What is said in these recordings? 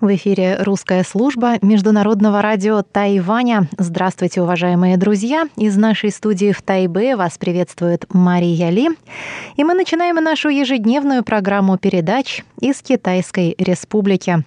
В эфире русская служба Международного радио Тайваня. Здравствуйте, уважаемые друзья! Из нашей студии в Тайбе вас приветствует Мария Ли. И мы начинаем нашу ежедневную программу передач из Китайской Республики.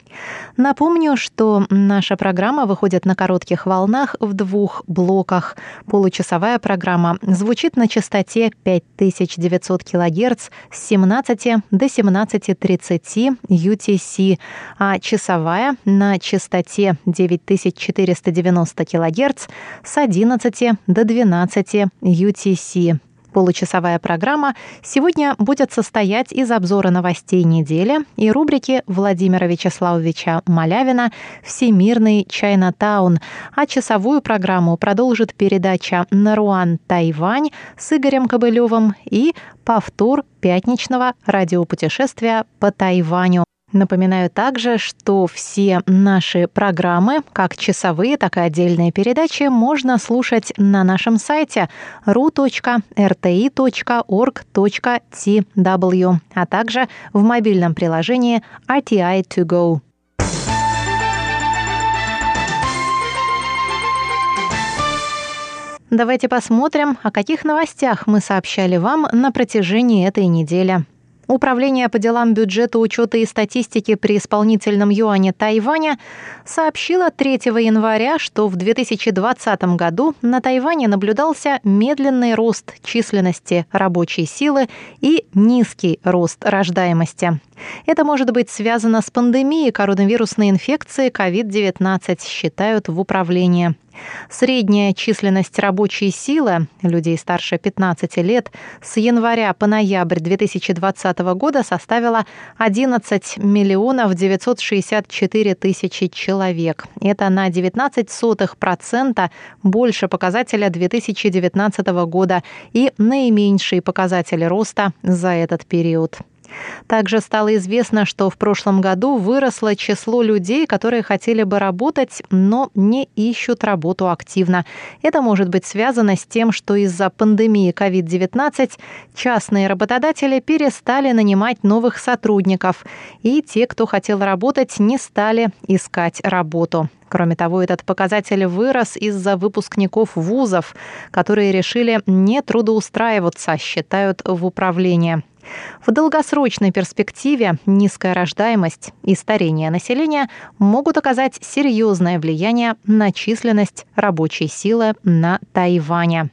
Напомню, что наша программа выходит на коротких волнах в двух блоках. Получасовая программа звучит на частоте 5900 кГц с 17 до 17.30 UTC, а часовая часовая на частоте 9490 кГц с 11 до 12 UTC. Получасовая программа сегодня будет состоять из обзора новостей недели и рубрики Владимира Вячеславовича Малявина «Всемирный Чайнатаун», а часовую программу продолжит передача «Наруан Тайвань» с Игорем Кобылевым и повтор пятничного радиопутешествия по Тайваню. Напоминаю также, что все наши программы, как часовые, так и отдельные передачи, можно слушать на нашем сайте ru.rti.org.tw, а также в мобильном приложении RTI To Go. Давайте посмотрим, о каких новостях мы сообщали вам на протяжении этой недели. Управление по делам бюджета, учета и статистики при исполнительном юане Тайваня сообщило 3 января, что в 2020 году на Тайване наблюдался медленный рост численности рабочей силы и низкий рост рождаемости. Это может быть связано с пандемией коронавирусной инфекции COVID-19, считают в управлении. Средняя численность рабочей силы людей старше 15 лет с января по ноябрь 2020 года составила 11 миллионов 964 тысячи человек. Это на 19 сотых процента больше показателя 2019 года и наименьший показатель роста за этот период. Также стало известно, что в прошлом году выросло число людей, которые хотели бы работать, но не ищут работу активно. Это может быть связано с тем, что из-за пандемии COVID-19 частные работодатели перестали нанимать новых сотрудников, и те, кто хотел работать, не стали искать работу. Кроме того, этот показатель вырос из-за выпускников вузов, которые решили не трудоустраиваться, считают в управлении. В долгосрочной перспективе низкая рождаемость и старение населения могут оказать серьезное влияние на численность рабочей силы на Тайване.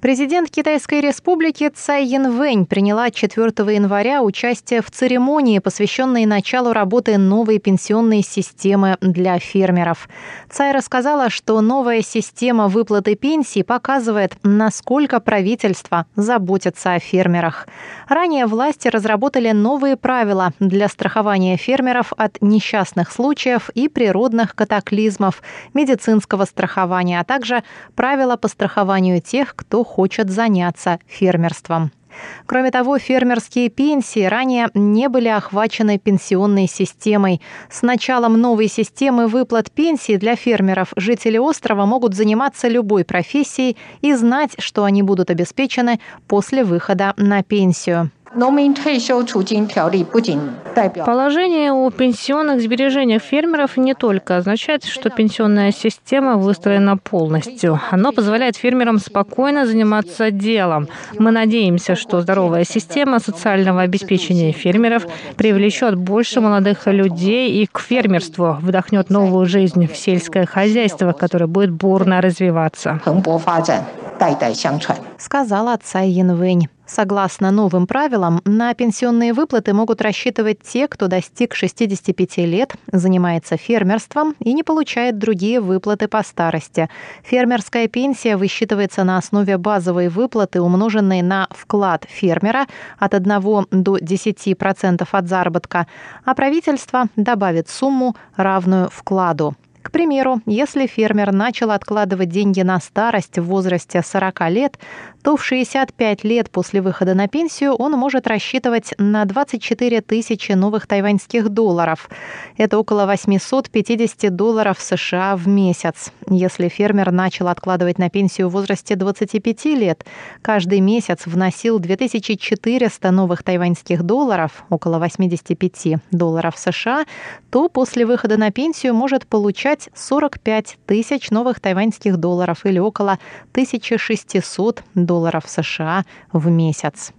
Президент Китайской республики Цай Янвэнь приняла 4 января участие в церемонии, посвященной началу работы новой пенсионной системы для фермеров. Цай рассказала, что новая система выплаты пенсий показывает, насколько правительство заботится о фермерах. Ранее власти разработали новые правила для страхования фермеров от несчастных случаев и природных катаклизмов, медицинского страхования, а также правила по страхованию тех, кто хочет заняться фермерством. Кроме того, фермерские пенсии ранее не были охвачены пенсионной системой. С началом новой системы выплат пенсий для фермеров жители острова могут заниматься любой профессией и знать, что они будут обеспечены после выхода на пенсию. Положение о пенсионных сбережениях фермеров не только означает, что пенсионная система выстроена полностью. Оно позволяет фермерам спокойно заниматься делом. Мы надеемся, что здоровая система социального обеспечения фермеров привлечет больше молодых людей и к фермерству, вдохнет новую жизнь в сельское хозяйство, которое будет бурно развиваться. Сказала Цай Янвэнь. Согласно новым правилам, на пенсионные выплаты могут рассчитывать те, кто достиг 65 лет, занимается фермерством и не получает другие выплаты по старости. Фермерская пенсия высчитывается на основе базовой выплаты, умноженной на вклад фермера от 1 до 10% от заработка, а правительство добавит сумму, равную вкладу. К примеру, если фермер начал откладывать деньги на старость в возрасте 40 лет, то в 65 лет после выхода на пенсию он может рассчитывать на 24 тысячи новых тайваньских долларов. Это около 850 долларов США в месяц. Если фермер начал откладывать на пенсию в возрасте 25 лет, каждый месяц вносил 2400 новых тайваньских долларов, около 85 долларов США, то после выхода на пенсию может получать 45 тысяч новых тайваньских долларов или около 1600 долларов США в месяц.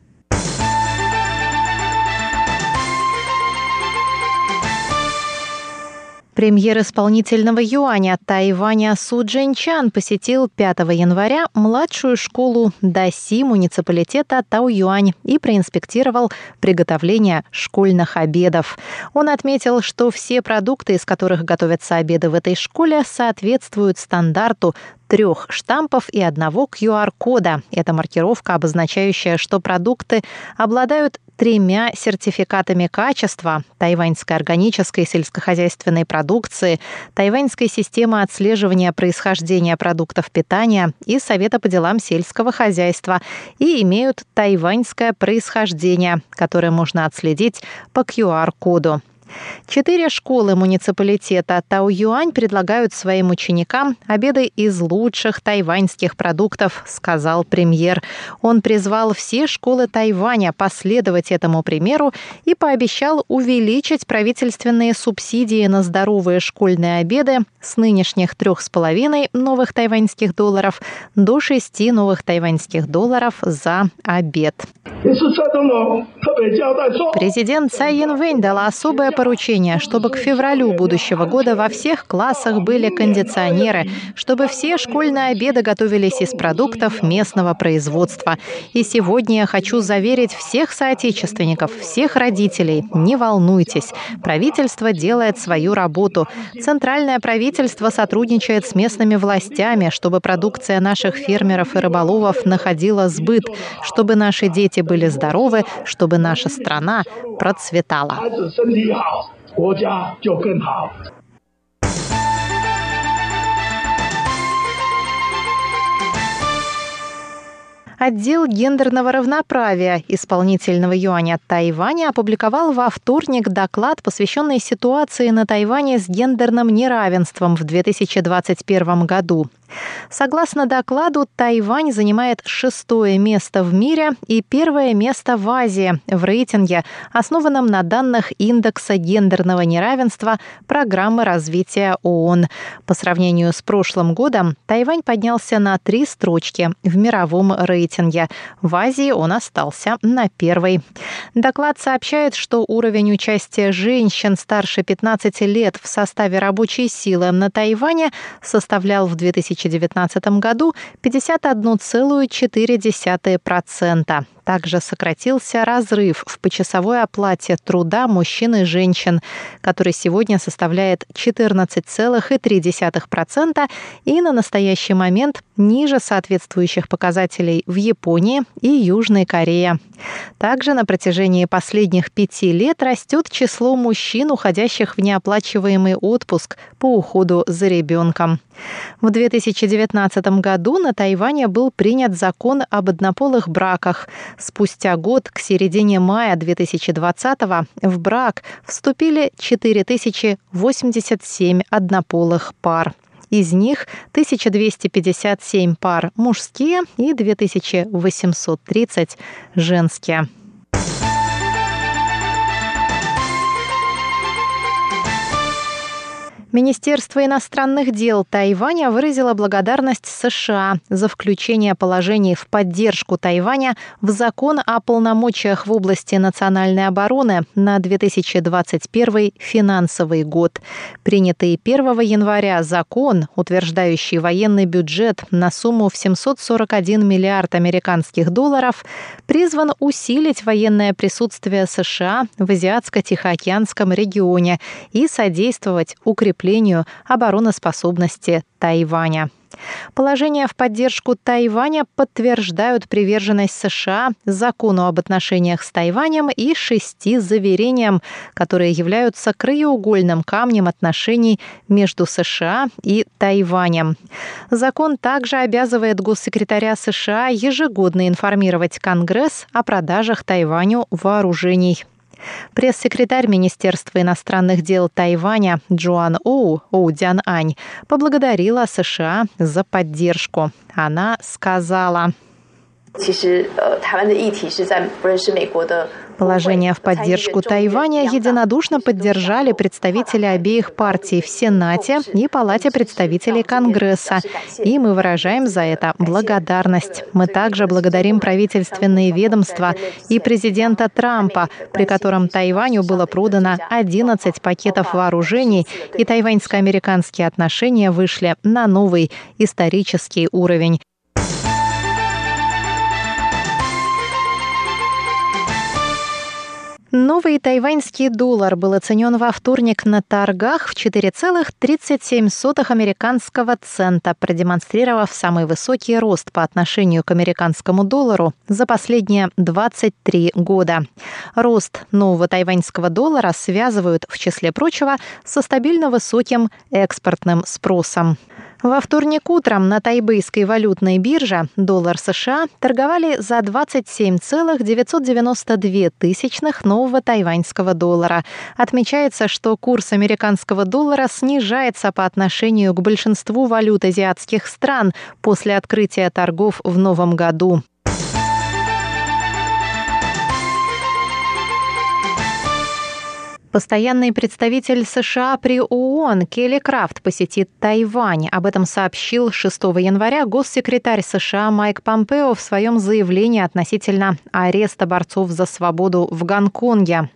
Премьер исполнительного юаня Тайваня Су Джинчан посетил 5 января младшую школу Даси муниципалитета Тау-Юань и проинспектировал приготовление школьных обедов. Он отметил, что все продукты, из которых готовятся обеды в этой школе, соответствуют стандарту трех штампов и одного QR-кода. Это маркировка, обозначающая, что продукты обладают тремя сертификатами качества тайваньской органической сельскохозяйственной продукции, тайваньской системы отслеживания происхождения продуктов питания и Совета по делам сельского хозяйства и имеют тайваньское происхождение, которое можно отследить по QR-коду. Четыре школы муниципалитета Тау-Юань предлагают своим ученикам обеды из лучших тайваньских продуктов, сказал премьер. Он призвал все школы Тайваня последовать этому примеру и пообещал увеличить правительственные субсидии на здоровые школьные обеды с нынешних трех с половиной новых тайваньских долларов до шести новых тайваньских долларов за обед. Президент Цай Янвэнь дала особое поручение, чтобы к февралю будущего года во всех классах были кондиционеры, чтобы все школьные обеды готовились из продуктов местного производства. И сегодня я хочу заверить всех соотечественников, всех родителей, не волнуйтесь, правительство делает свою работу. Центральное правительство сотрудничает с местными властями, чтобы продукция наших фермеров и рыболовов находила сбыт, чтобы наши дети были здоровы, чтобы наша страна процветала. 好，国家就更好。Отдел гендерного равноправия исполнительного юаня Тайваня опубликовал во вторник доклад, посвященный ситуации на Тайване с гендерным неравенством в 2021 году. Согласно докладу, Тайвань занимает шестое место в мире и первое место в Азии в рейтинге, основанном на данных индекса гендерного неравенства программы развития ООН. По сравнению с прошлым годом, Тайвань поднялся на три строчки в мировом рейтинге. В Азии он остался на первой. Доклад сообщает, что уровень участия женщин старше 15 лет в составе рабочей силы на Тайване составлял в 2000 2019 году 51,4%. Также сократился разрыв в почасовой оплате труда мужчин и женщин, который сегодня составляет 14,3% и на настоящий момент ниже соответствующих показателей в Японии и Южной Корее. Также на протяжении последних пяти лет растет число мужчин, уходящих в неоплачиваемый отпуск по уходу за ребенком. В 2019 году на Тайване был принят закон об однополых браках, Спустя год, к середине мая 2020 в брак вступили 4087 однополых пар. Из них 1257 пар мужские и 2830 женские. Министерство иностранных дел Тайваня выразило благодарность США за включение положений в поддержку Тайваня в закон о полномочиях в области национальной обороны на 2021 финансовый год. Принятый 1 января закон, утверждающий военный бюджет на сумму в 741 миллиард американских долларов, призван усилить военное присутствие США в Азиатско-Тихоокеанском регионе и содействовать укреплению укреплению обороноспособности Тайваня. Положения в поддержку Тайваня подтверждают приверженность США закону об отношениях с Тайванем и шести заверениям, которые являются краеугольным камнем отношений между США и Тайванем. Закон также обязывает госсекретаря США ежегодно информировать Конгресс о продажах Тайваню вооружений. Пресс-секретарь Министерства иностранных дел Тайваня Джоан Оу, Оу Дян Ань, поблагодарила США за поддержку. Она сказала, Положение в поддержку Тайваня единодушно поддержали представители обеих партий в Сенате и Палате представителей Конгресса, и мы выражаем за это благодарность. Мы также благодарим правительственные ведомства и президента Трампа, при котором Тайваню было продано 11 пакетов вооружений, и тайваньско-американские отношения вышли на новый исторический уровень. Новый тайваньский доллар был оценен во вторник на торгах в 4,37 американского цента, продемонстрировав самый высокий рост по отношению к американскому доллару за последние 23 года. Рост нового тайваньского доллара связывают, в числе прочего, со стабильно высоким экспортным спросом. Во вторник утром на тайбэйской валютной бирже доллар США торговали за 27,992 тысячных нового тайваньского доллара. Отмечается, что курс американского доллара снижается по отношению к большинству валют азиатских стран после открытия торгов в новом году. Постоянный представитель США при ООН Келли Крафт посетит Тайвань. Об этом сообщил 6 января госсекретарь США Майк Помпео в своем заявлении относительно ареста борцов за свободу в Гонконге.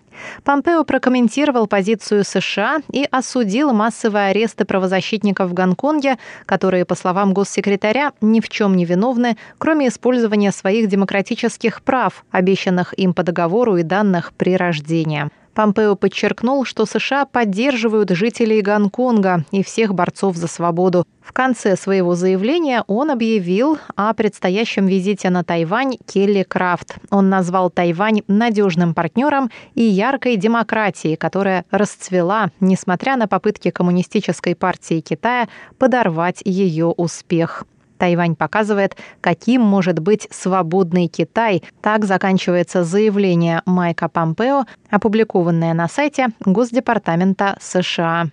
Помпео прокомментировал позицию США и осудил массовые аресты правозащитников в Гонконге, которые, по словам госсекретаря, ни в чем не виновны, кроме использования своих демократических прав, обещанных им по договору и данных при рождении. Помпео подчеркнул, что США поддерживают жителей Гонконга и всех борцов за свободу. В конце своего заявления он объявил о предстоящем визите на Тайвань Келли Крафт. Он назвал Тайвань надежным партнером и яркой демократией, которая расцвела, несмотря на попытки Коммунистической партии Китая подорвать ее успех. Тайвань показывает, каким может быть свободный Китай. Так заканчивается заявление Майка Помпео, опубликованное на сайте Госдепартамента США.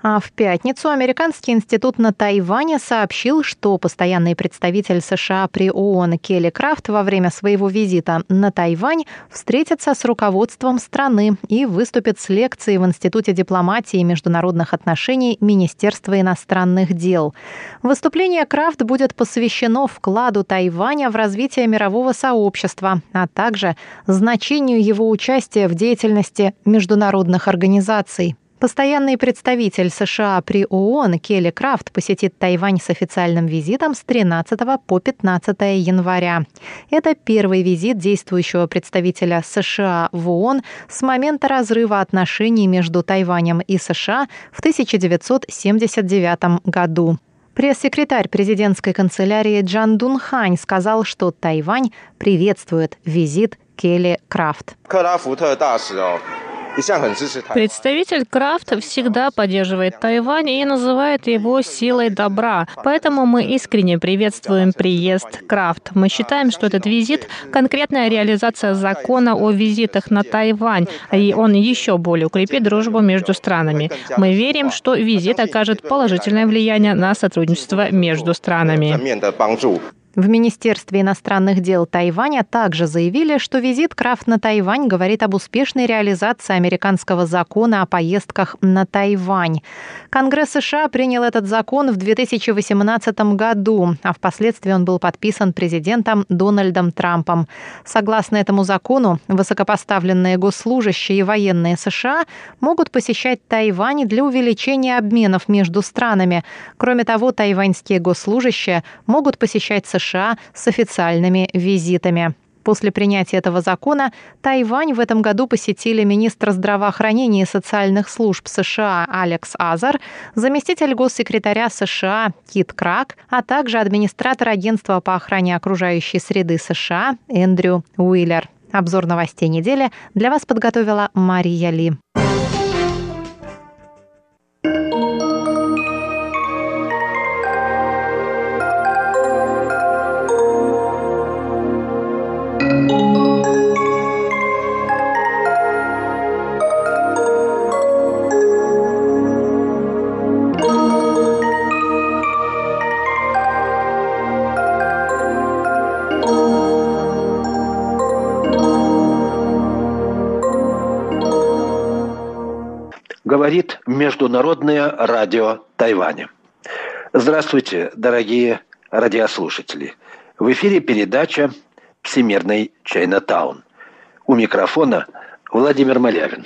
А в пятницу Американский институт на Тайване сообщил, что постоянный представитель США при ООН Келли Крафт во время своего визита на Тайвань встретится с руководством страны и выступит с лекцией в Институте дипломатии и международных отношений Министерства иностранных дел. Выступление Крафт будет посвящено вкладу Тайваня в развитие мирового сообщества, а также значению его участия в деятельности международных организаций. Постоянный представитель США при ООН Келли Крафт посетит Тайвань с официальным визитом с 13 по 15 января. Это первый визит действующего представителя США в ООН с момента разрыва отношений между Тайванем и США в 1979 году. Пресс-секретарь президентской канцелярии Джан Дунхань сказал, что Тайвань приветствует визит Келли Крафт. Представитель Крафт всегда поддерживает Тайвань и называет его силой добра. Поэтому мы искренне приветствуем приезд Крафт. Мы считаем, что этот визит — конкретная реализация закона о визитах на Тайвань, и он еще более укрепит дружбу между странами. Мы верим, что визит окажет положительное влияние на сотрудничество между странами. В Министерстве иностранных дел Тайваня также заявили, что визит Крафт на Тайвань говорит об успешной реализации американского закона о поездках на Тайвань. Конгресс США принял этот закон в 2018 году, а впоследствии он был подписан президентом Дональдом Трампом. Согласно этому закону, высокопоставленные госслужащие и военные США могут посещать Тайвань для увеличения обменов между странами. Кроме того, тайваньские госслужащие могут посещать США США с официальными визитами. После принятия этого закона Тайвань в этом году посетили министр здравоохранения и социальных служб США Алекс Азар, заместитель госсекретаря США Кит Крак, а также администратор агентства по охране окружающей среды США Эндрю Уиллер. Обзор новостей недели для вас подготовила Мария Ли. Международное радио Тайваня. Здравствуйте, дорогие радиослушатели. В эфире передача «Всемирный Чайнатаун». У микрофона Владимир Малявин.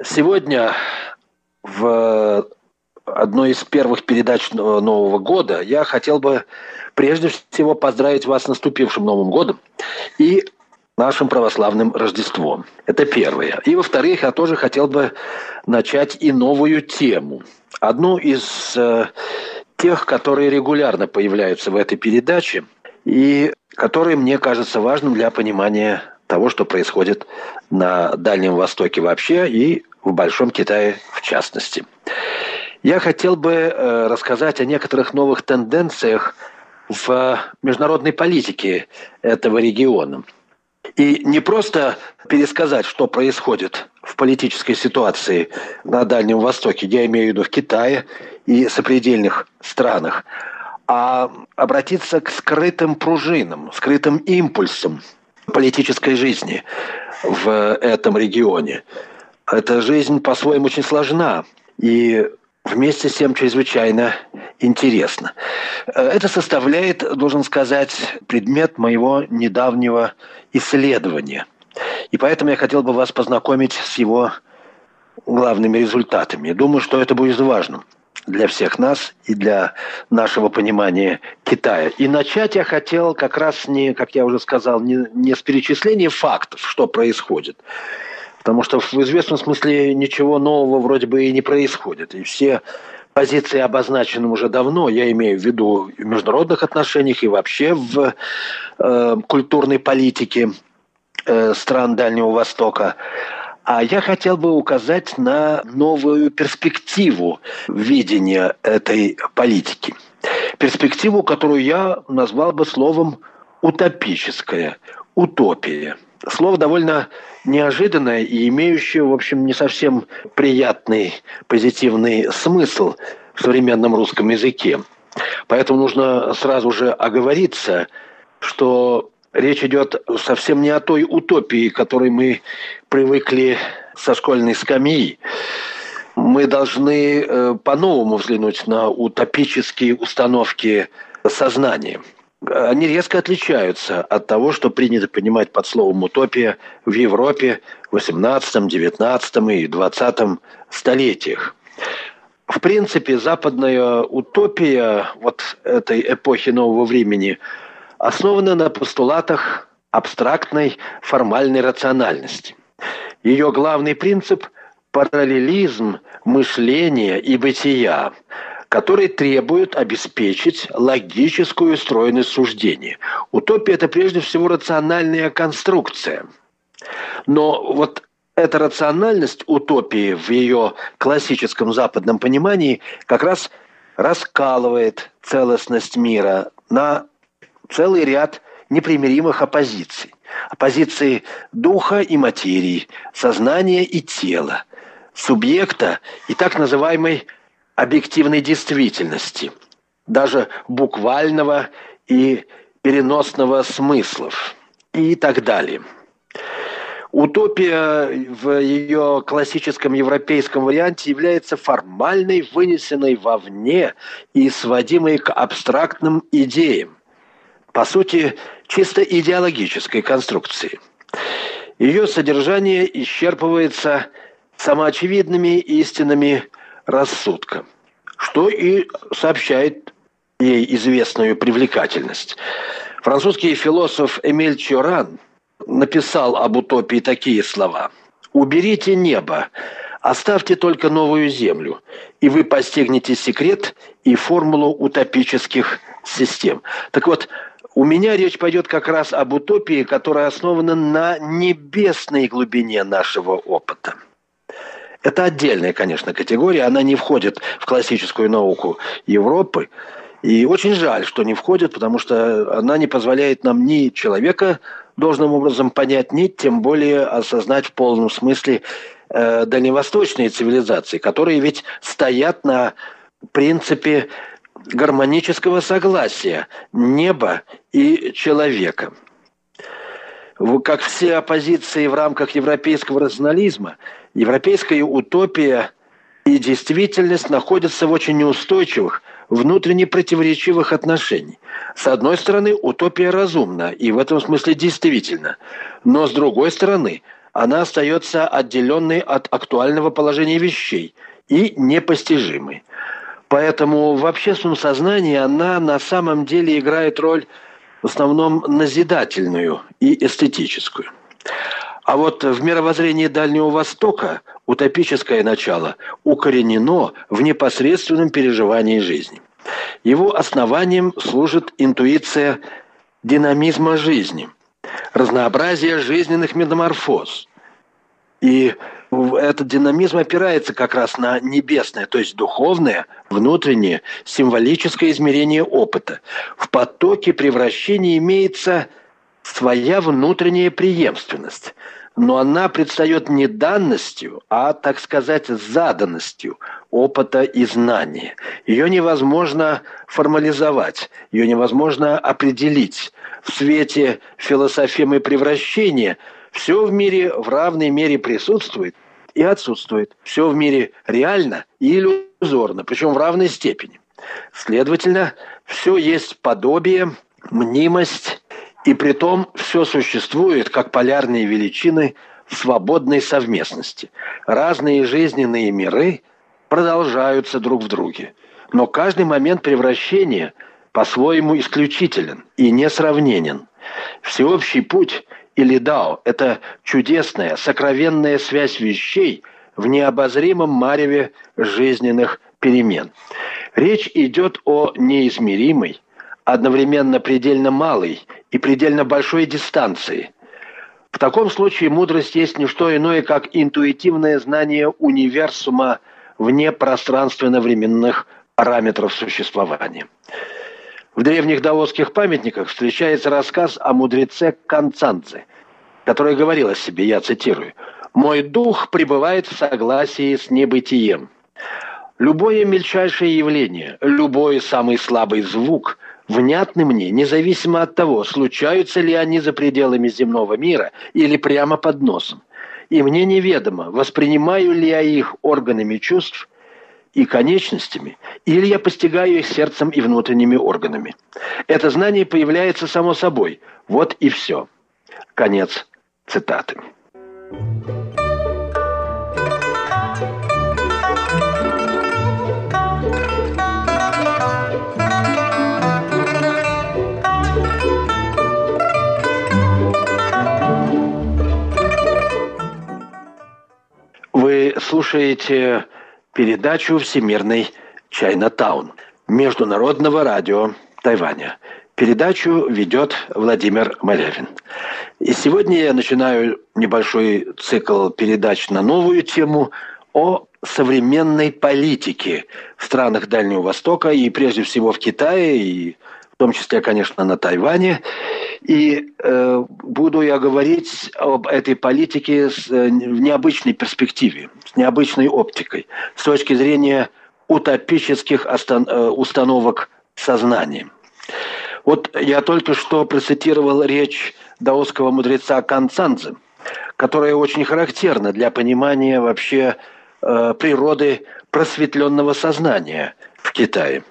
Сегодня в одной из первых передач Нового года я хотел бы прежде всего поздравить вас с наступившим Новым годом и нашим православным Рождеством. Это первое. И, во-вторых, я тоже хотел бы начать и новую тему. Одну из э, тех, которые регулярно появляются в этой передаче и которые мне кажется важным для понимания того, что происходит на Дальнем Востоке вообще и в Большом Китае в частности. Я хотел бы э, рассказать о некоторых новых тенденциях в международной политике этого региона – и не просто пересказать, что происходит в политической ситуации на Дальнем Востоке, я имею в виду в Китае и сопредельных странах, а обратиться к скрытым пружинам, скрытым импульсам политической жизни в этом регионе. Эта жизнь по-своему очень сложна. И вместе с тем чрезвычайно интересно. Это составляет, должен сказать, предмет моего недавнего исследования. И поэтому я хотел бы вас познакомить с его главными результатами. Думаю, что это будет важным для всех нас и для нашего понимания Китая. И начать я хотел как раз не, как я уже сказал, не, не с перечисления фактов, что происходит, Потому что в известном смысле ничего нового вроде бы и не происходит. И все позиции обозначены уже давно, я имею в виду в международных отношениях и вообще в э, культурной политике э, стран Дальнего Востока. А я хотел бы указать на новую перспективу видения этой политики. Перспективу, которую я назвал бы словом утопическая, утопия – Слово довольно неожиданное и имеющее, в общем, не совсем приятный, позитивный смысл в современном русском языке. Поэтому нужно сразу же оговориться, что речь идет совсем не о той утопии, к которой мы привыкли со школьной скамьи. Мы должны э, по-новому взглянуть на утопические установки сознания – они резко отличаются от того, что принято понимать под словом «утопия» в Европе в 18, 19 и 20 столетиях. В принципе, западная утопия вот этой эпохи нового времени основана на постулатах абстрактной формальной рациональности. Ее главный принцип – параллелизм мышления и бытия – которые требуют обеспечить логическую устроенность суждения. Утопия – это прежде всего рациональная конструкция. Но вот эта рациональность утопии в ее классическом западном понимании как раз раскалывает целостность мира на целый ряд непримиримых оппозиций. Оппозиции духа и материи, сознания и тела, субъекта и так называемой объективной действительности, даже буквального и переносного смыслов и так далее. Утопия в ее классическом европейском варианте является формальной, вынесенной вовне и сводимой к абстрактным идеям. По сути, чисто идеологической конструкции. Ее содержание исчерпывается самоочевидными истинами рассудка, что и сообщает ей известную привлекательность. Французский философ Эмиль Чоран написал об утопии такие слова. «Уберите небо, оставьте только новую землю, и вы постигнете секрет и формулу утопических систем». Так вот, у меня речь пойдет как раз об утопии, которая основана на небесной глубине нашего опыта. Это отдельная, конечно, категория, она не входит в классическую науку Европы. И очень жаль, что не входит, потому что она не позволяет нам ни человека должным образом понять, ни тем более осознать в полном смысле э, дальневосточные цивилизации, которые ведь стоят на принципе гармонического согласия неба и человека. Как все оппозиции в рамках европейского рационализма, европейская утопия и действительность находятся в очень неустойчивых, внутренне противоречивых отношений. С одной стороны, утопия разумна и в этом смысле действительно, но с другой стороны, она остается отделенной от актуального положения вещей и непостижимой. Поэтому в общественном сознании она на самом деле играет роль в основном назидательную и эстетическую. А вот в мировоззрении Дальнего Востока утопическое начало укоренено в непосредственном переживании жизни. Его основанием служит интуиция динамизма жизни, разнообразие жизненных метаморфоз. И этот динамизм опирается как раз на небесное, то есть духовное, внутреннее, символическое измерение опыта. В потоке превращения имеется своя внутренняя преемственность – но она предстает не данностью, а, так сказать, заданностью опыта и знания. Ее невозможно формализовать, ее невозможно определить. В свете философемы превращения все в мире в равной мере присутствует и отсутствует. Все в мире реально и иллюзорно, причем в равной степени. Следовательно, все есть подобие, мнимость и при том все существует как полярные величины в свободной совместности. Разные жизненные миры продолжаются друг в друге. Но каждый момент превращения по-своему исключителен и несравненен. Всеобщий путь или дао – это чудесная, сокровенная связь вещей в необозримом мареве жизненных перемен. Речь идет о неизмеримой, одновременно предельно малой и предельно большой дистанции. В таком случае мудрость есть не что иное, как интуитивное знание универсума вне пространственно-временных параметров существования. В древних даосских памятниках встречается рассказ о мудреце Канцанце, который говорил о себе, я цитирую, «Мой дух пребывает в согласии с небытием». Любое мельчайшее явление, любой самый слабый звук – внятны мне, независимо от того, случаются ли они за пределами земного мира или прямо под носом. И мне неведомо, воспринимаю ли я их органами чувств и конечностями, или я постигаю их сердцем и внутренними органами. Это знание появляется само собой. Вот и все. Конец цитаты. Вы слушаете передачу «Всемирный Чайнатаун» Международного радио Тайваня. Передачу ведет Владимир Малявин. И сегодня я начинаю небольшой цикл передач на новую тему о современной политике в странах Дальнего Востока и прежде всего в Китае, и в том числе, конечно, на Тайване. И э, буду я говорить об этой политике с, э, в необычной перспективе, с необычной оптикой, с точки зрения утопических остан, э, установок сознания. Вот я только что процитировал речь даосского мудреца Канцанзе, которая очень характерна для понимания вообще э, природы просветленного сознания в Китае.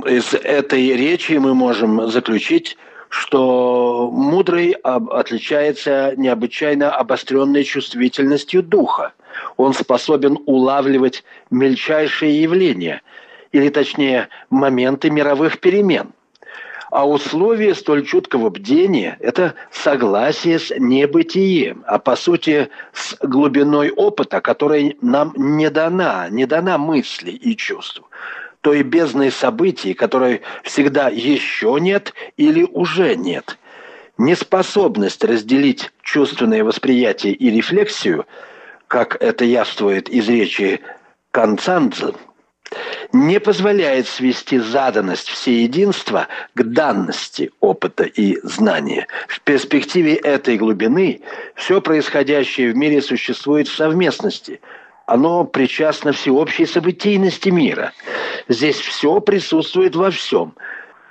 Из этой речи мы можем заключить, что мудрый отличается необычайно обостренной чувствительностью духа. Он способен улавливать мельчайшие явления, или точнее моменты мировых перемен. А условие столь чуткого бдения – это согласие с небытием, а по сути с глубиной опыта, которая нам не дана, не дана мысли и чувств той бездной событий, которой всегда еще нет или уже нет. Неспособность разделить чувственное восприятие и рефлексию, как это явствует из речи Канцанцза, не позволяет свести заданность всеединства к данности опыта и знания. В перспективе этой глубины все происходящее в мире существует в совместности. Оно причастно всеобщей событийности мира. Здесь все присутствует во всем,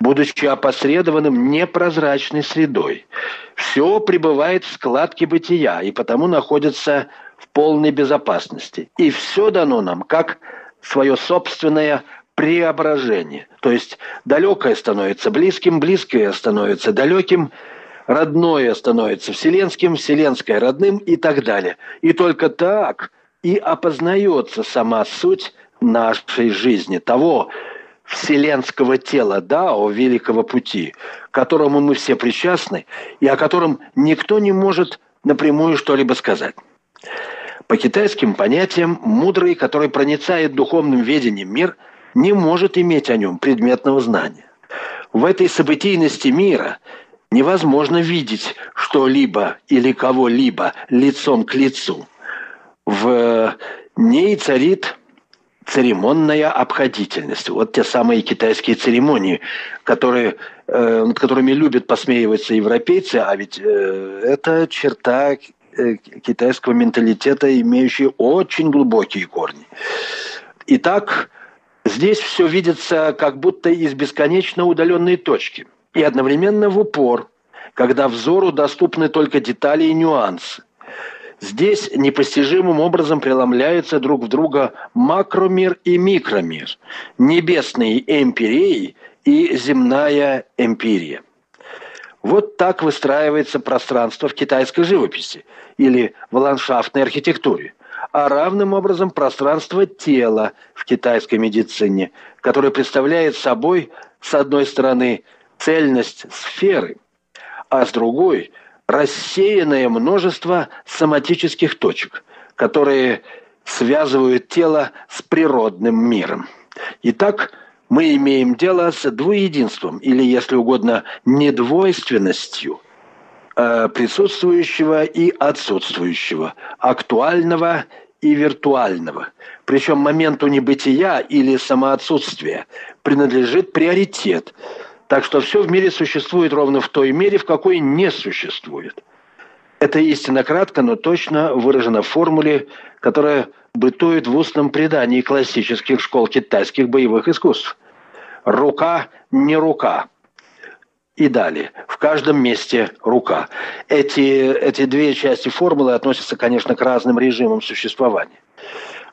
будучи опосредованным непрозрачной средой. Все пребывает в складке бытия и потому находится в полной безопасности. И все дано нам как свое собственное преображение. То есть далекое становится близким, близкое становится далеким, родное становится вселенским, вселенское родным и так далее. И только так и опознается сама суть нашей жизни, того вселенского тела Дао, великого пути, к которому мы все причастны и о котором никто не может напрямую что-либо сказать. По китайским понятиям, мудрый, который проницает духовным ведением мир, не может иметь о нем предметного знания. В этой событийности мира невозможно видеть что-либо или кого-либо лицом к лицу. В ней царит церемонная обходительность. Вот те самые китайские церемонии, которые, э, над которыми любят посмеиваться европейцы, а ведь э, это черта Э, китайского менталитета, имеющие очень глубокие корни. Итак, здесь все видится как будто из бесконечно удаленной точки. И одновременно в упор, когда взору доступны только детали и нюансы. Здесь непостижимым образом преломляются друг в друга макромир и микромир, небесные эмпирии и земная эмпирия. Вот так выстраивается пространство в китайской живописи или в ландшафтной архитектуре, а равным образом пространство тела в китайской медицине, которое представляет собой, с одной стороны, цельность сферы, а с другой – рассеянное множество соматических точек, которые связывают тело с природным миром. Итак, мы имеем дело с двуединством, или, если угодно, недвойственностью э, присутствующего и отсутствующего, актуального и виртуального. Причем моменту небытия или самоотсутствия принадлежит приоритет. Так что все в мире существует ровно в той мере, в какой не существует. Это истина кратко, но точно выражена в формуле, которая бытует в устном предании классических школ китайских боевых искусств рука не рука. И далее. В каждом месте рука. Эти, эти две части формулы относятся, конечно, к разным режимам существования.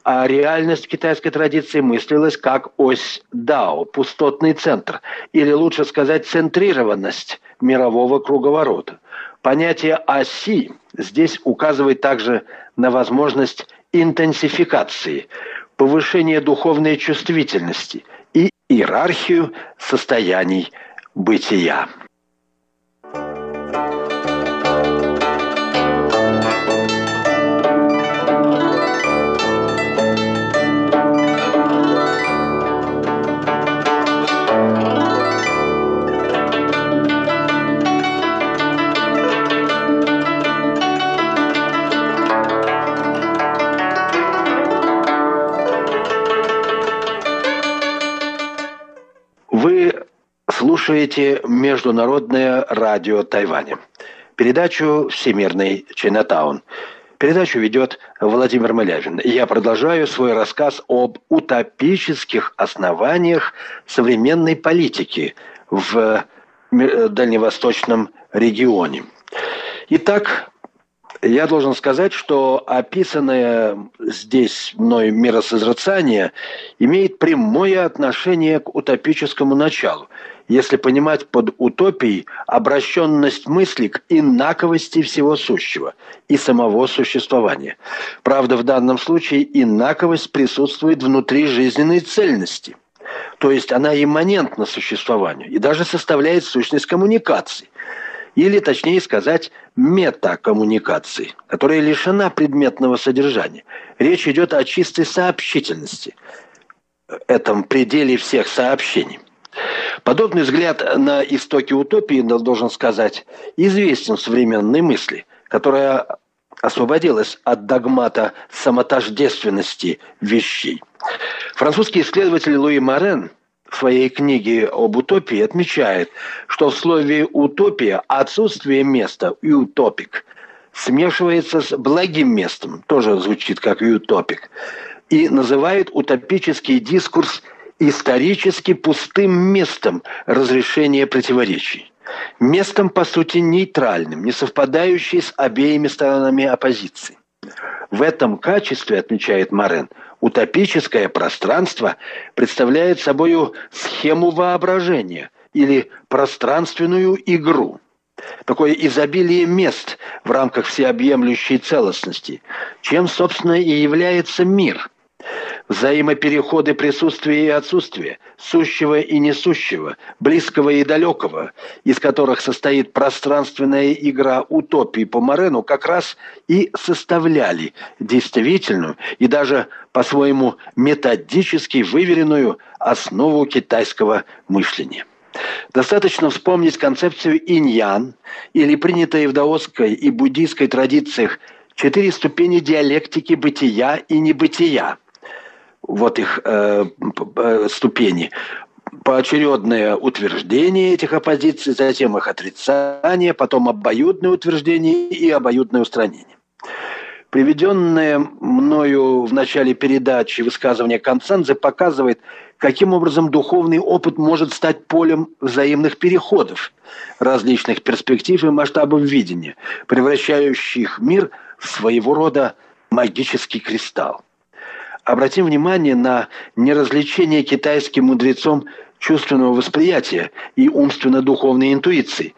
А реальность китайской традиции мыслилась как ось дао, пустотный центр, или лучше сказать центрированность мирового круговорота. Понятие оси здесь указывает также на возможность интенсификации, повышения духовной чувствительности – иерархию состояний бытия. Слушаете Международное радио Тайваня. Передачу «Всемирный Чайнатаун». Передачу ведет Владимир Малявин. Я продолжаю свой рассказ об утопических основаниях современной политики в дальневосточном регионе. Итак, я должен сказать, что описанное здесь мной миросозерцание имеет прямое отношение к утопическому началу если понимать под утопией обращенность мысли к инаковости всего сущего и самого существования. Правда, в данном случае инаковость присутствует внутри жизненной цельности. То есть она имманентна существованию и даже составляет сущность коммуникации. Или, точнее сказать, метакоммуникации, которая лишена предметного содержания. Речь идет о чистой сообщительности, этом пределе всех сообщений. Подобный взгляд на истоки утопии, должен сказать, известен в современной мысли, которая освободилась от догмата самотождественности вещей. Французский исследователь Луи Морен в своей книге об утопии отмечает, что в слове «утопия» отсутствие места «утопик» смешивается с благим местом, тоже звучит как «утопик», и называет утопический дискурс исторически пустым местом разрешения противоречий. Местом, по сути, нейтральным, не совпадающим с обеими сторонами оппозиции. В этом качестве, отмечает Марен, утопическое пространство представляет собой схему воображения или пространственную игру. Такое изобилие мест в рамках всеобъемлющей целостности, чем, собственно, и является мир – Взаимопереходы присутствия и отсутствия, сущего и несущего, близкого и далекого, из которых состоит пространственная игра утопии по Морену, как раз и составляли действительную и даже по-своему методически выверенную основу китайского мышления. Достаточно вспомнить концепцию иньян или принятые в даосской и буддийской традициях четыре ступени диалектики бытия и небытия – вот их э, э, ступени, поочередное утверждение этих оппозиций, затем их отрицание, потом обоюдное утверждение и обоюдное устранение. Приведенное мною в начале передачи высказывание Концензе показывает, каким образом духовный опыт может стать полем взаимных переходов, различных перспектив и масштабов видения, превращающих мир в своего рода магический кристалл обратим внимание на неразличение китайским мудрецом чувственного восприятия и умственно-духовной интуиции.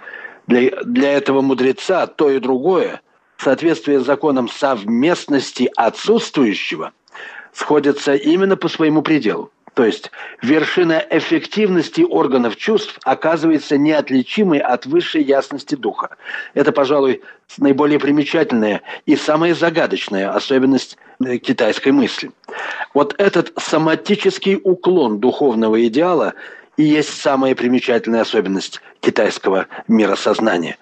Для, для этого мудреца то и другое, в соответствии с законом совместности отсутствующего, сходятся именно по своему пределу. То есть вершина эффективности органов чувств оказывается неотличимой от высшей ясности духа. Это, пожалуй, наиболее примечательная и самая загадочная особенность э, китайской мысли. Вот этот соматический уклон духовного идеала и есть самая примечательная особенность китайского миросознания.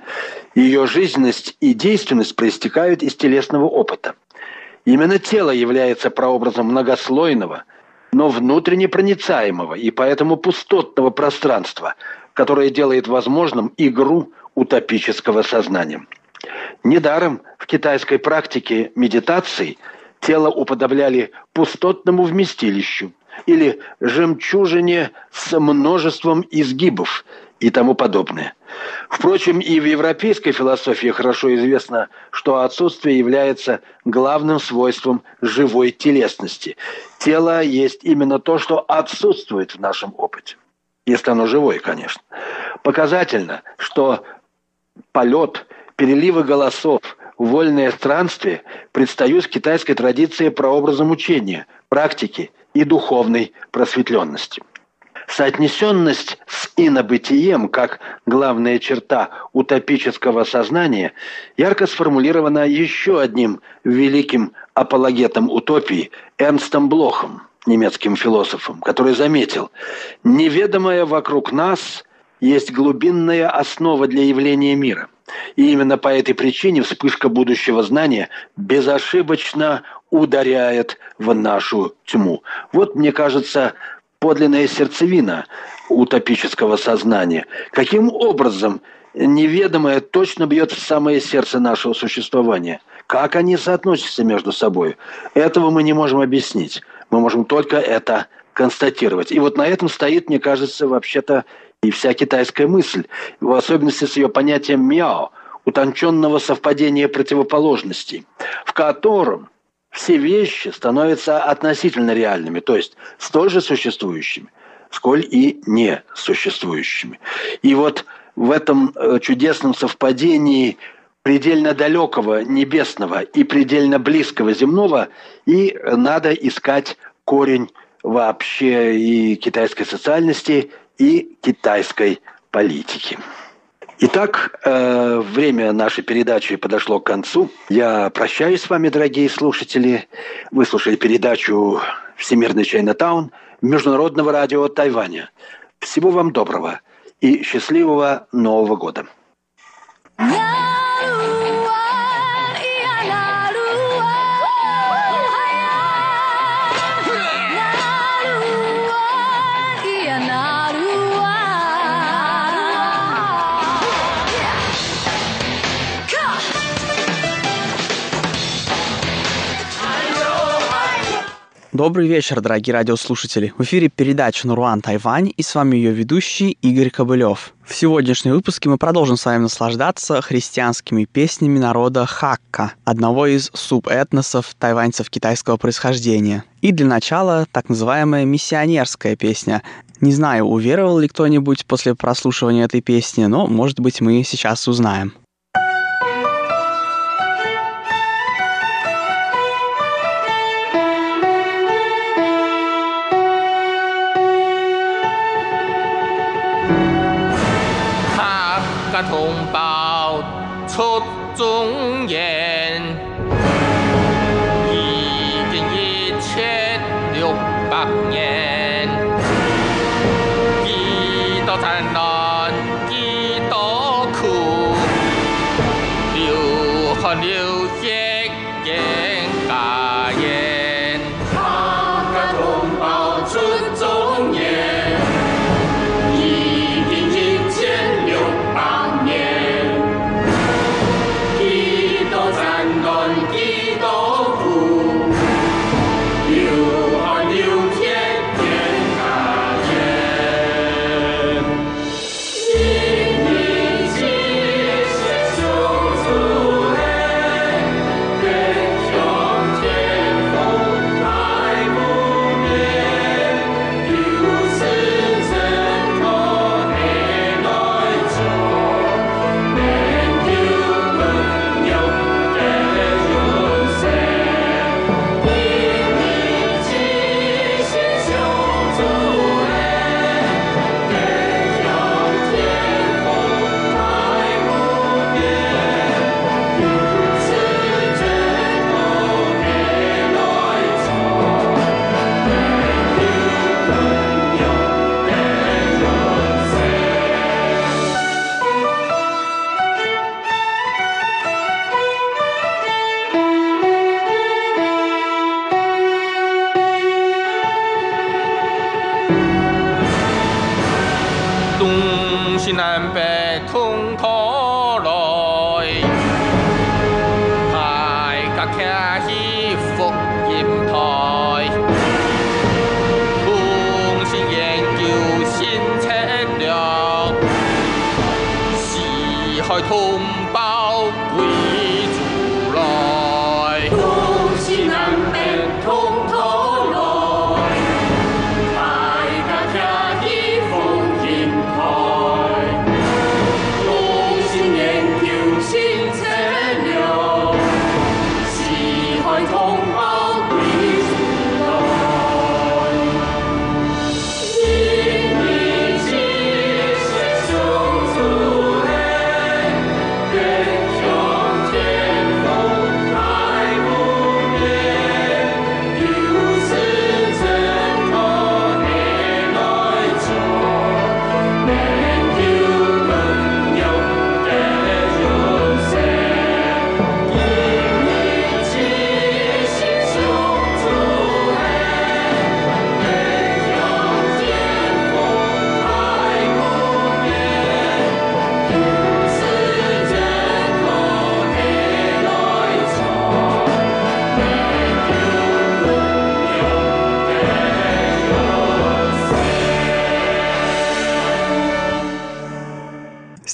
Ее жизненность и действенность проистекают из телесного опыта. Именно тело является прообразом многослойного – но внутренне проницаемого и поэтому пустотного пространства, которое делает возможным игру утопического сознания. Недаром в китайской практике медитации тело уподобляли пустотному вместилищу или жемчужине с множеством изгибов и тому подобное. Впрочем, и в европейской философии хорошо известно, что отсутствие является главным свойством живой телесности. Тело есть именно то, что отсутствует в нашем опыте. Если оно живое, конечно. Показательно, что полет, переливы голосов, вольное странствие предстают в китайской традиции прообразом учения, практики и духовной просветленности. Соотнесенность с инобытием, как главная черта утопического сознания, ярко сформулирована еще одним великим апологетом утопии Эрнстом Блохом, немецким философом, который заметил, «Неведомое вокруг нас есть глубинная основа для явления мира». И именно по этой причине вспышка будущего знания безошибочно ударяет в нашу тьму. Вот, мне кажется, подлинная сердцевина утопического сознания. Каким образом неведомое точно бьет в самое сердце нашего существования? Как они соотносятся между собой? Этого мы не можем объяснить. Мы можем только это констатировать. И вот на этом стоит, мне кажется, вообще-то и вся китайская мысль, в особенности с ее понятием «мяо», утонченного совпадения противоположностей, в котором все вещи становятся относительно реальными, то есть столь же существующими, сколь и несуществующими. И вот в этом э, чудесном совпадении предельно далекого небесного и предельно близкого земного и надо искать корень вообще и китайской социальности, и китайской политики. Итак, э, время нашей передачи подошло к концу. Я прощаюсь с вами, дорогие слушатели. Вы слушали передачу «Всемирный Чайнатаун» Международного радио Тайваня. Всего вам доброго и счастливого Нового года! Добрый вечер, дорогие радиослушатели. В эфире передача «Нуруан Тайвань» и с вами ее ведущий Игорь Кобылев. В сегодняшнем выпуске мы продолжим с вами наслаждаться христианскими песнями народа Хакка, одного из субэтносов тайваньцев китайского происхождения. И для начала так называемая миссионерская песня. Не знаю, уверовал ли кто-нибудь после прослушивания этой песни, но, может быть, мы сейчас узнаем.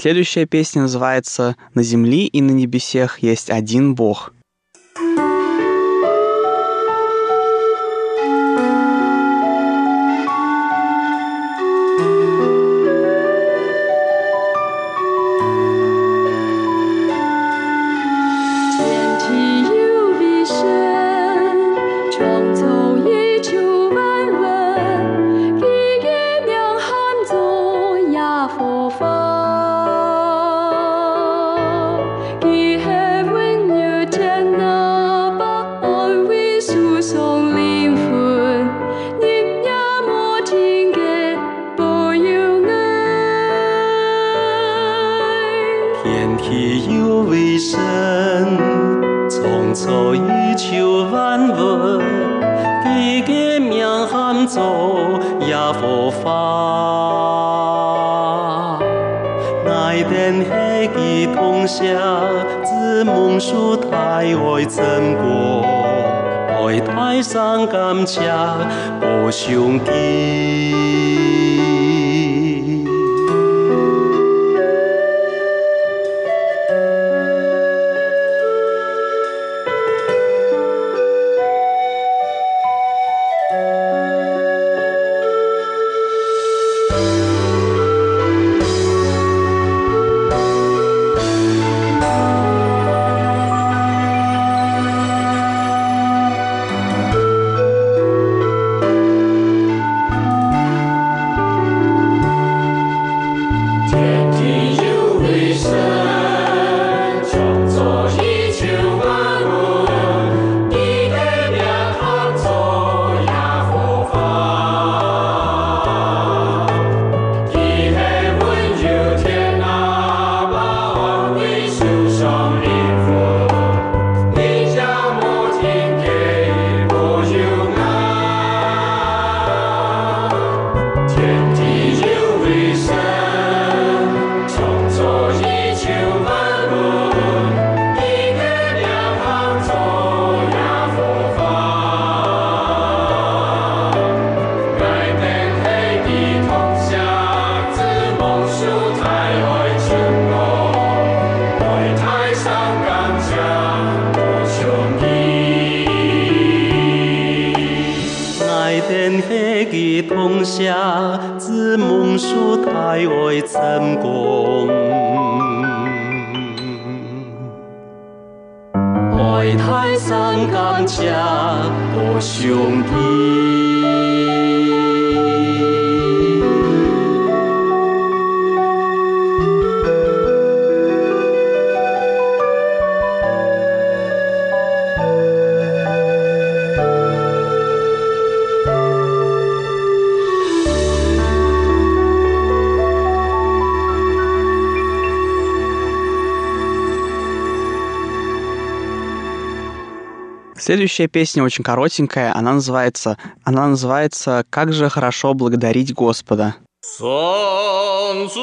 Следующая песня называется «На земле и на небесех есть один Бог». 兄弟 Следующая песня очень коротенькая, она называется, она называется «Как же хорошо благодарить Господа». Солнце,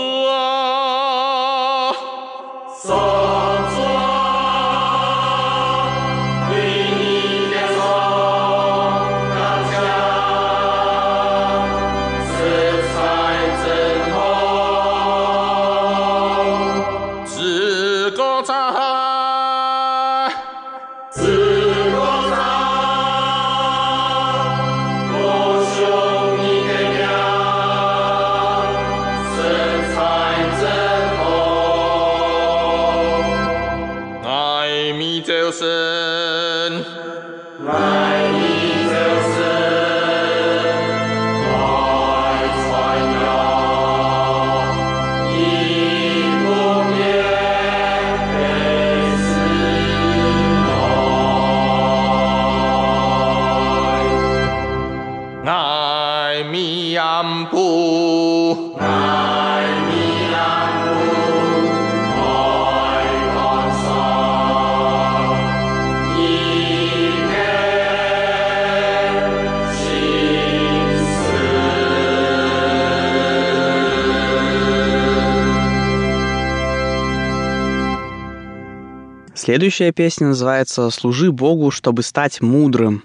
Следующая песня называется «Служи Богу, чтобы стать мудрым».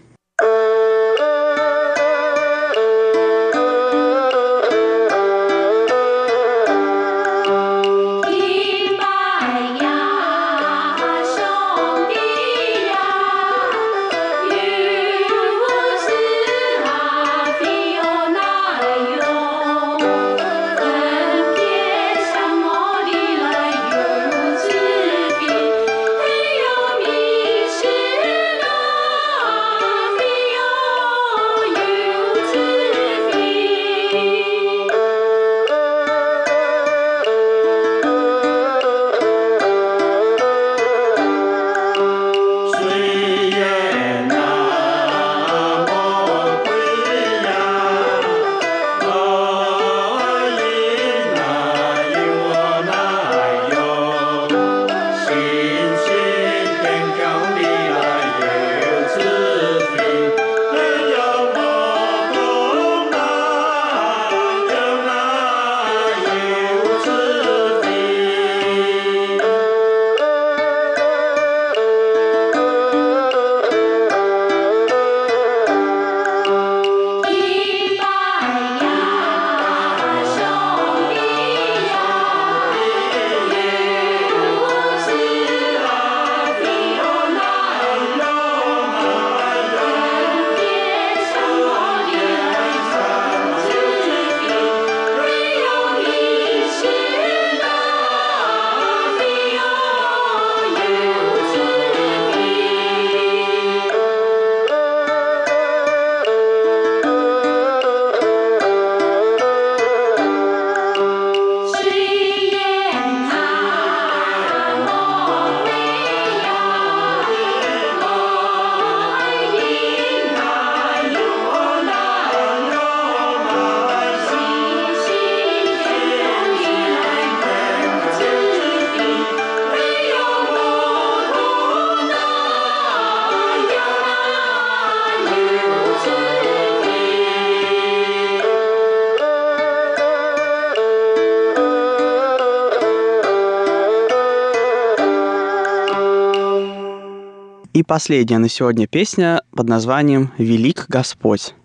Последняя на сегодня песня под названием «Велик Господь».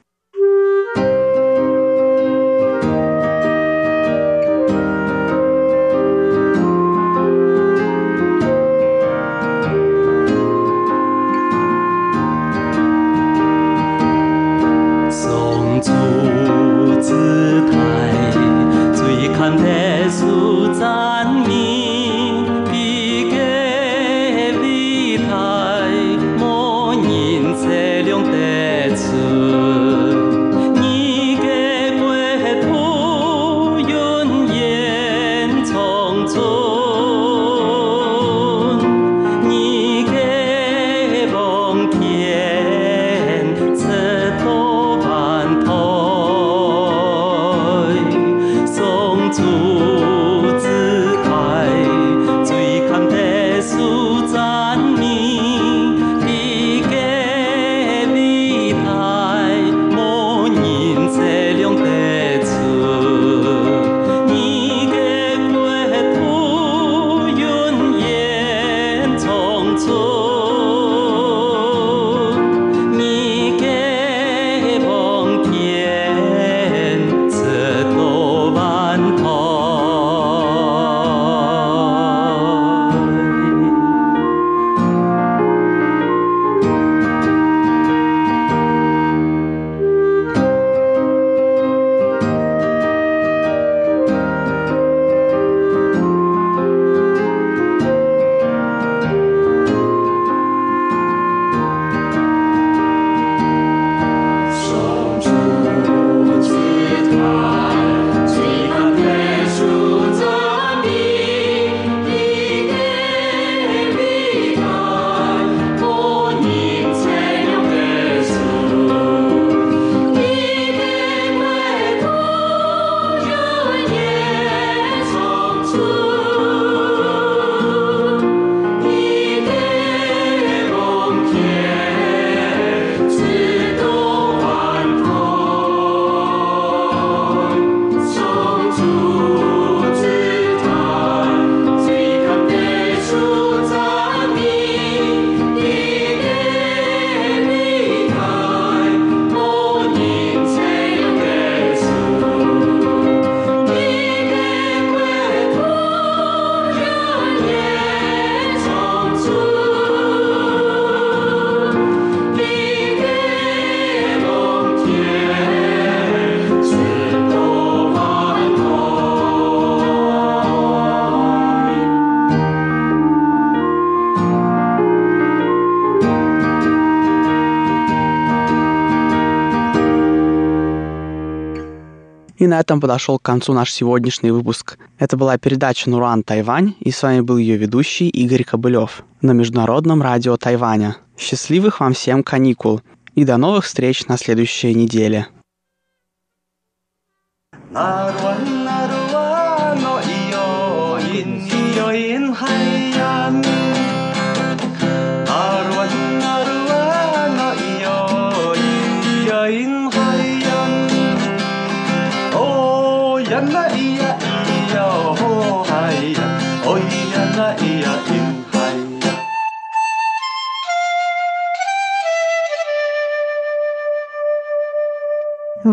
На этом подошел к концу наш сегодняшний выпуск. Это была передача «Нуран Тайвань», и с вами был ее ведущий Игорь Кобылев на Международном радио Тайваня. Счастливых вам всем каникул и до новых встреч на следующей неделе.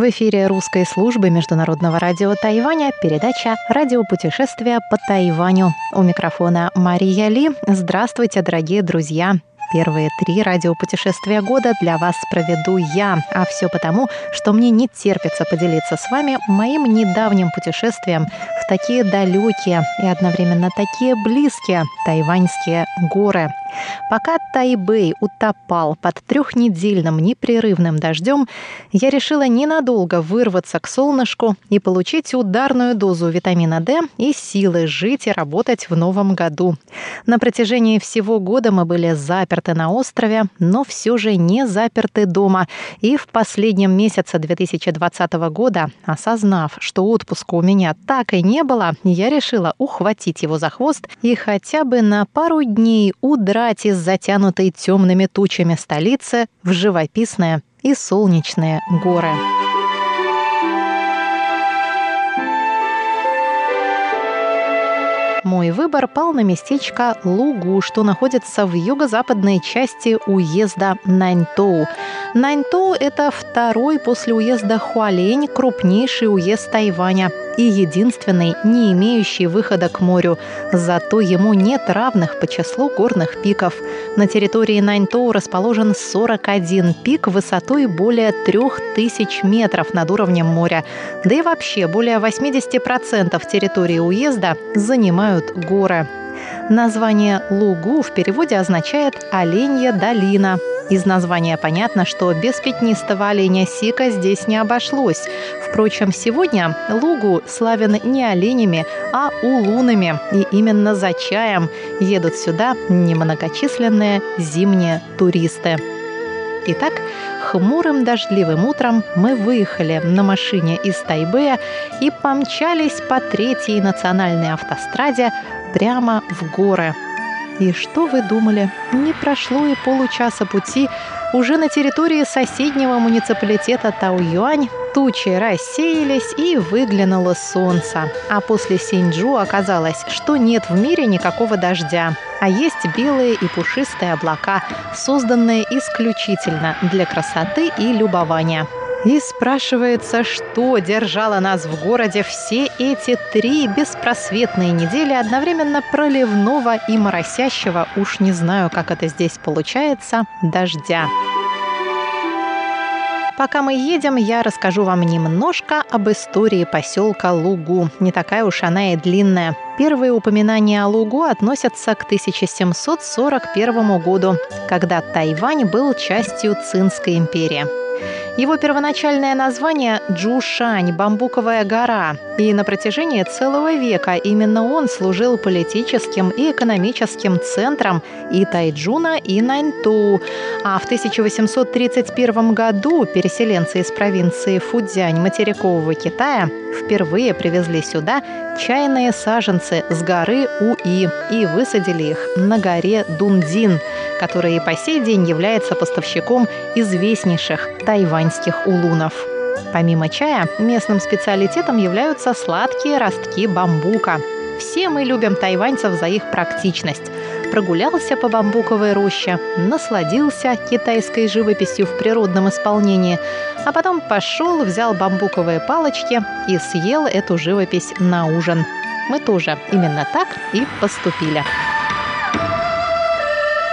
Эфире русской службы Международного радио Тайваня передача «Радиопутешествия по Тайваню». У микрофона Мария Ли. Здравствуйте, дорогие друзья! Первые три радиопутешествия года для вас проведу я, а все потому, что мне не терпится поделиться с вами моим недавним путешествием в такие далекие и одновременно такие близкие тайваньские горы. Пока Тайбэй утопал под трехнедельным непрерывным дождем, я решила ненадолго вырваться к солнышку и получить ударную дозу витамина D и силы жить и работать в новом году. На протяжении всего года мы были заперты на острове, но все же не заперты дома. И в последнем месяце 2020 года, осознав, что отпуска у меня так и не было, я решила ухватить его за хвост и хотя бы на пару дней удрать из затянутой темными тучами столицы в живописные и солнечные горы. Мой выбор пал на местечко Лугу, что находится в юго-западной части уезда Наньтоу. Наньтоу – это второй после уезда Хуалень крупнейший уезд Тайваня и единственный, не имеющий выхода к морю. Зато ему нет равных по числу горных пиков. На территории Наньтоу расположен 41 пик высотой более 3000 метров над уровнем моря. Да и вообще более 80% территории уезда занимают горы. Название Лугу в переводе означает «оленья долина», из названия понятно, что без пятнистого оленя Сика здесь не обошлось. Впрочем, сегодня Лугу славен не оленями, а улунами. И именно за чаем едут сюда немногочисленные зимние туристы. Итак, хмурым дождливым утром мы выехали на машине из Тайбэя и помчались по третьей национальной автостраде прямо в горы – и что вы думали? Не прошло и получаса пути. Уже на территории соседнего муниципалитета Тау-Юань тучи рассеялись и выглянуло солнце. А после Синьчжу оказалось, что нет в мире никакого дождя. А есть белые и пушистые облака, созданные исключительно для красоты и любования. И спрашивается, что держало нас в городе все эти три беспросветные недели одновременно проливного и моросящего, уж не знаю, как это здесь получается, дождя. Пока мы едем, я расскажу вам немножко об истории поселка Лугу. Не такая уж она и длинная. Первые упоминания о Лугу относятся к 1741 году, когда Тайвань был частью Цинской империи. Его первоначальное название – Джушань, бамбуковая гора, и на протяжении целого века именно он служил политическим и экономическим центром и Тайджуна, и Наньту. А в 1831 году переселенцы из провинции Фудзянь материкового Китая впервые привезли сюда чайные саженцы с горы Уи и высадили их на горе Дундин, которая и по сей день является поставщиком известнейших тайваньских улунов. Помимо чая, местным специалитетом являются сладкие ростки бамбука. Все мы любим тайваньцев за их практичность. Прогулялся по бамбуковой роще, насладился китайской живописью в природном исполнении, а потом пошел, взял бамбуковые палочки и съел эту живопись на ужин. Мы тоже именно так и поступили.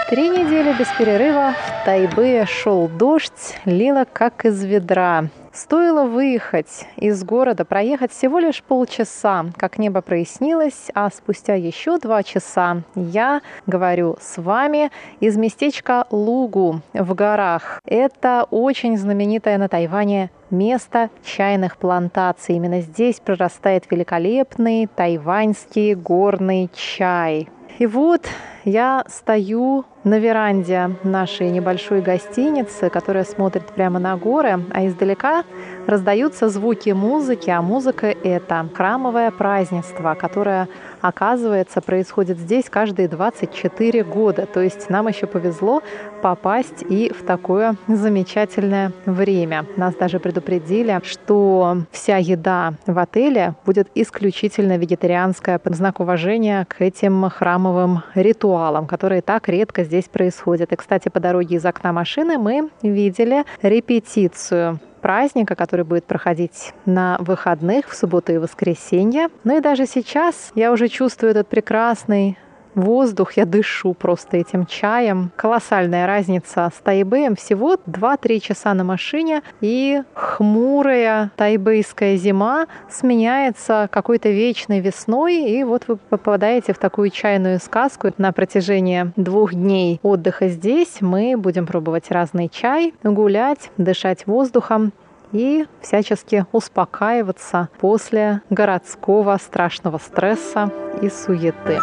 Три недели без перерыва в Тайбе шел дождь, лило как из ведра. Стоило выехать из города, проехать всего лишь полчаса, как небо прояснилось, а спустя еще два часа я говорю с вами из местечка Лугу в горах. Это очень знаменитое на Тайване место чайных плантаций. Именно здесь прорастает великолепный тайваньский горный чай. И вот я стою на веранде нашей небольшой гостиницы, которая смотрит прямо на горы, а издалека раздаются звуки музыки, а музыка — это храмовое празднество, которое, оказывается, происходит здесь каждые 24 года. То есть нам еще повезло попасть и в такое замечательное время. Нас даже предупредили, что вся еда в отеле будет исключительно вегетарианская, по знак уважения к этим храмовым ритуалам, которые так редко здесь происходят. И, кстати, по дороге из окна машины мы видели репетицию праздника, который будет проходить на выходных в субботу и воскресенье. Ну и даже сейчас я уже чувствую этот прекрасный воздух, я дышу просто этим чаем. Колоссальная разница с Тайбэем. Всего 2-3 часа на машине, и хмурая тайбэйская зима сменяется какой-то вечной весной, и вот вы попадаете в такую чайную сказку. На протяжении двух дней отдыха здесь мы будем пробовать разный чай, гулять, дышать воздухом и всячески успокаиваться после городского страшного стресса и суеты.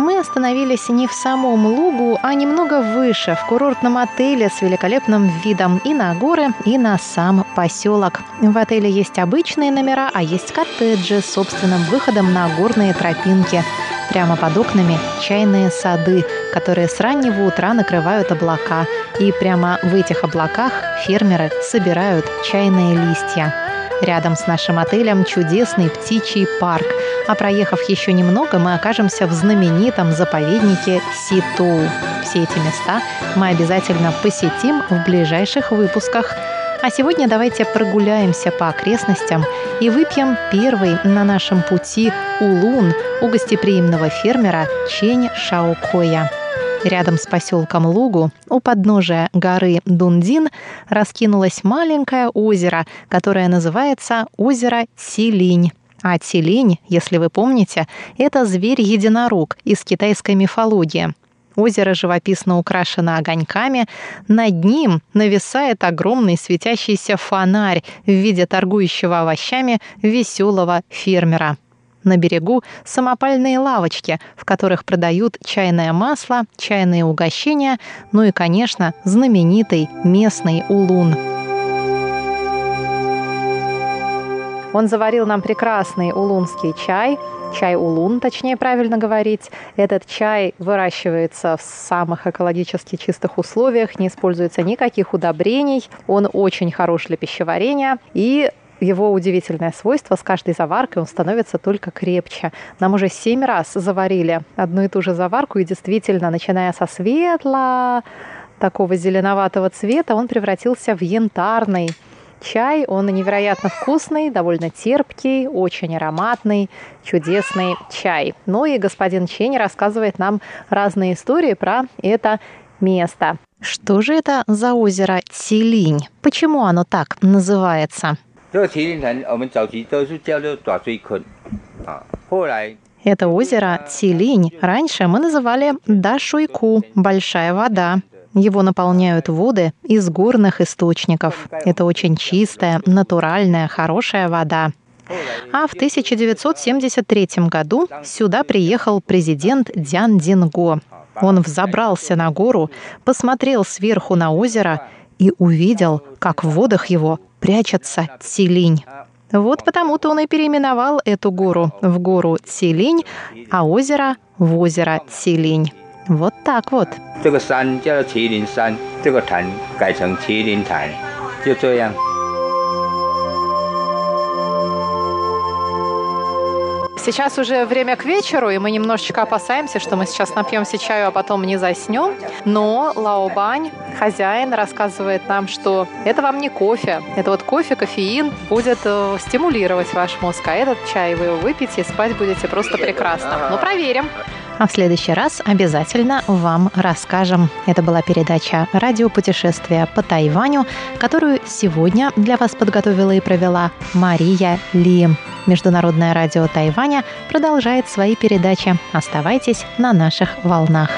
Мы остановились не в самом лугу, а немного выше, в курортном отеле с великолепным видом и на горы, и на сам поселок. В отеле есть обычные номера, а есть коттеджи с собственным выходом на горные тропинки. Прямо под окнами чайные сады, которые с раннего утра накрывают облака. И прямо в этих облаках фермеры собирают чайные листья. Рядом с нашим отелем чудесный птичий парк. А проехав еще немного, мы окажемся в знаменитом заповеднике Ситу. Все эти места мы обязательно посетим в ближайших выпусках. А сегодня давайте прогуляемся по окрестностям и выпьем первый на нашем пути улун у гостеприимного фермера Чень Шаокоя. Рядом с поселком Лугу, у подножия горы Дундин, раскинулось маленькое озеро, которое называется озеро Силинь. А Тилинь, если вы помните, это зверь-единорог из китайской мифологии. Озеро живописно украшено огоньками. Над ним нависает огромный светящийся фонарь в виде торгующего овощами веселого фермера. На берегу самопальные лавочки, в которых продают чайное масло, чайные угощения, ну и, конечно, знаменитый местный улун. Он заварил нам прекрасный улунский чай, чай улун, точнее правильно говорить. Этот чай выращивается в самых экологически чистых условиях, не используется никаких удобрений, он очень хорош для пищеварения и его удивительное свойство, с каждой заваркой он становится только крепче. Нам уже семь раз заварили одну и ту же заварку, и действительно, начиная со светла, такого зеленоватого цвета, он превратился в янтарный чай. Он невероятно вкусный, довольно терпкий, очень ароматный, чудесный чай. Ну и господин Чень рассказывает нам разные истории про это место. Что же это за озеро Тилинь? Почему оно так называется? 这个麒麟潭，我们早期都是叫做爪锥坑啊，后来 это озеро Тилинь. Раньше мы называли Дашуйку – большая вода. Его наполняют воды из горных источников. Это очень чистая, натуральная, хорошая вода. А в 1973 году сюда приехал президент Дян Динго. Он взобрался на гору, посмотрел сверху на озеро и увидел, как в водах его прячется Цилинь. Вот потому-то он и переименовал эту гору в гору Цилинь, а озеро в озеро Цилинь. Вот так вот. 这 Сейчас уже время к вечеру, и мы немножечко опасаемся, что мы сейчас напьемся чаю, а потом не заснем. Но Лаобань, хозяин, рассказывает нам, что это вам не кофе. Это вот кофе, кофеин будет э, стимулировать ваш мозг. А этот чай вы его выпьете и спать будете просто прекрасно. Ну, проверим. А в следующий раз обязательно вам расскажем. Это была передача «Радиопутешествия по Тайваню», которую сегодня для вас подготовила и провела Мария Ли. Международное радио Тайваня продолжает свои передачи. Оставайтесь на наших волнах.